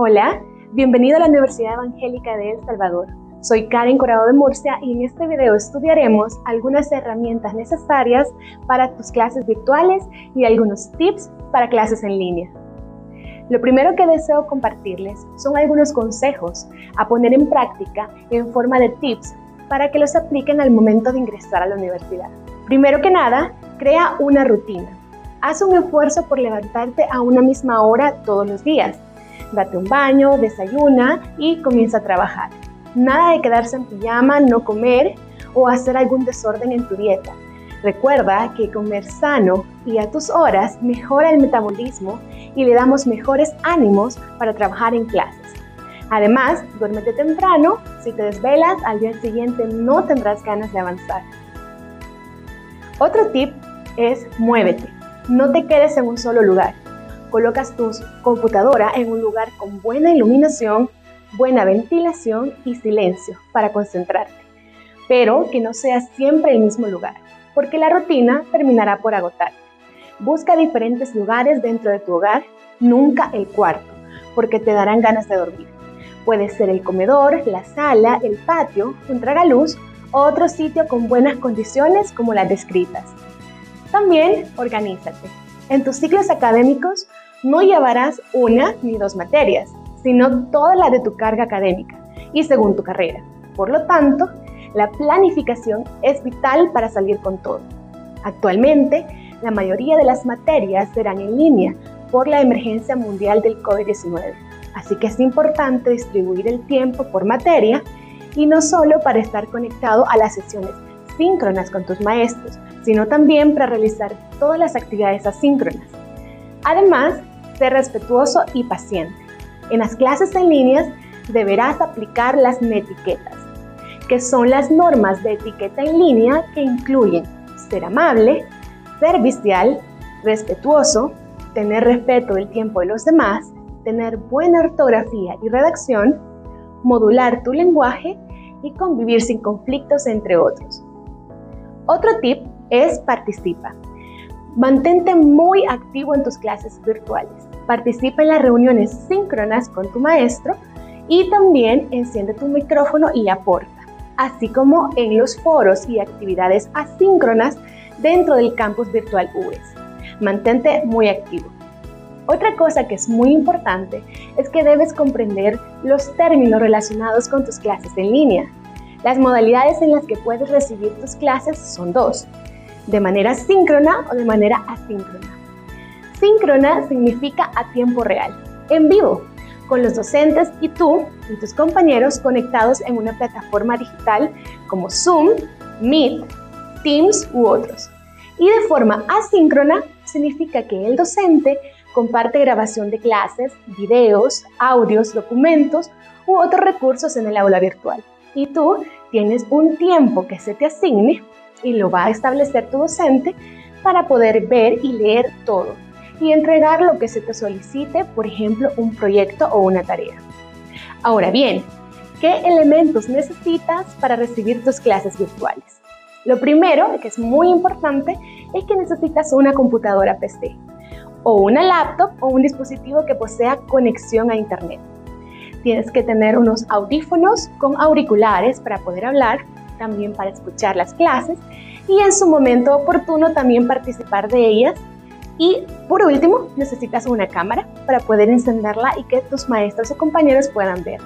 Hola, bienvenido a la Universidad Evangélica de El Salvador. Soy Karen Corado de Murcia y en este video estudiaremos algunas herramientas necesarias para tus clases virtuales y algunos tips para clases en línea. Lo primero que deseo compartirles son algunos consejos a poner en práctica en forma de tips para que los apliquen al momento de ingresar a la universidad. Primero que nada, crea una rutina. Haz un esfuerzo por levantarte a una misma hora todos los días date un baño, desayuna y comienza a trabajar. Nada de quedarse en pijama, no comer o hacer algún desorden en tu dieta. Recuerda que comer sano y a tus horas mejora el metabolismo y le damos mejores ánimos para trabajar en clases. Además, duérmete temprano, si te desvelas al día siguiente no tendrás ganas de avanzar. Otro tip es muévete, no te quedes en un solo lugar colocas tu computadora en un lugar con buena iluminación, buena ventilación y silencio para concentrarte, pero que no sea siempre el mismo lugar, porque la rutina terminará por agotar. Busca diferentes lugares dentro de tu hogar, nunca el cuarto, porque te darán ganas de dormir. Puede ser el comedor, la sala, el patio, un tragaluz o otro sitio con buenas condiciones como las descritas. También organízate. En tus ciclos académicos no llevarás una ni dos materias, sino toda la de tu carga académica y según tu carrera. Por lo tanto, la planificación es vital para salir con todo. Actualmente, la mayoría de las materias serán en línea por la emergencia mundial del COVID-19, así que es importante distribuir el tiempo por materia y no solo para estar conectado a las sesiones síncronas con tus maestros, sino también para realizar todas las actividades asíncronas. Además, sé respetuoso y paciente. En las clases en línea deberás aplicar las netiquetas, que son las normas de etiqueta en línea que incluyen ser amable, servicial, respetuoso, tener respeto del tiempo de los demás, tener buena ortografía y redacción, modular tu lenguaje y convivir sin conflictos, entre otros. Otro tip es participa. Mantente muy activo en tus clases virtuales. Participa en las reuniones síncronas con tu maestro y también enciende tu micrófono y aporta, así como en los foros y actividades asíncronas dentro del campus virtual UES. Mantente muy activo. Otra cosa que es muy importante es que debes comprender los términos relacionados con tus clases en línea. Las modalidades en las que puedes recibir tus clases son dos, de manera síncrona o de manera asíncrona. Síncrona significa a tiempo real, en vivo, con los docentes y tú y tus compañeros conectados en una plataforma digital como Zoom, Meet, Teams u otros. Y de forma asíncrona significa que el docente comparte grabación de clases, videos, audios, documentos u otros recursos en el aula virtual y tú tienes un tiempo que se te asigne y lo va a establecer tu docente para poder ver y leer todo y entregar lo que se te solicite, por ejemplo, un proyecto o una tarea. Ahora bien, ¿qué elementos necesitas para recibir tus clases virtuales? Lo primero, que es muy importante, es que necesitas una computadora PC o una laptop o un dispositivo que posea conexión a Internet. Tienes que tener unos audífonos con auriculares para poder hablar, también para escuchar las clases y en su momento oportuno también participar de ellas. Y por último, necesitas una cámara para poder encenderla y que tus maestros o compañeros puedan ver.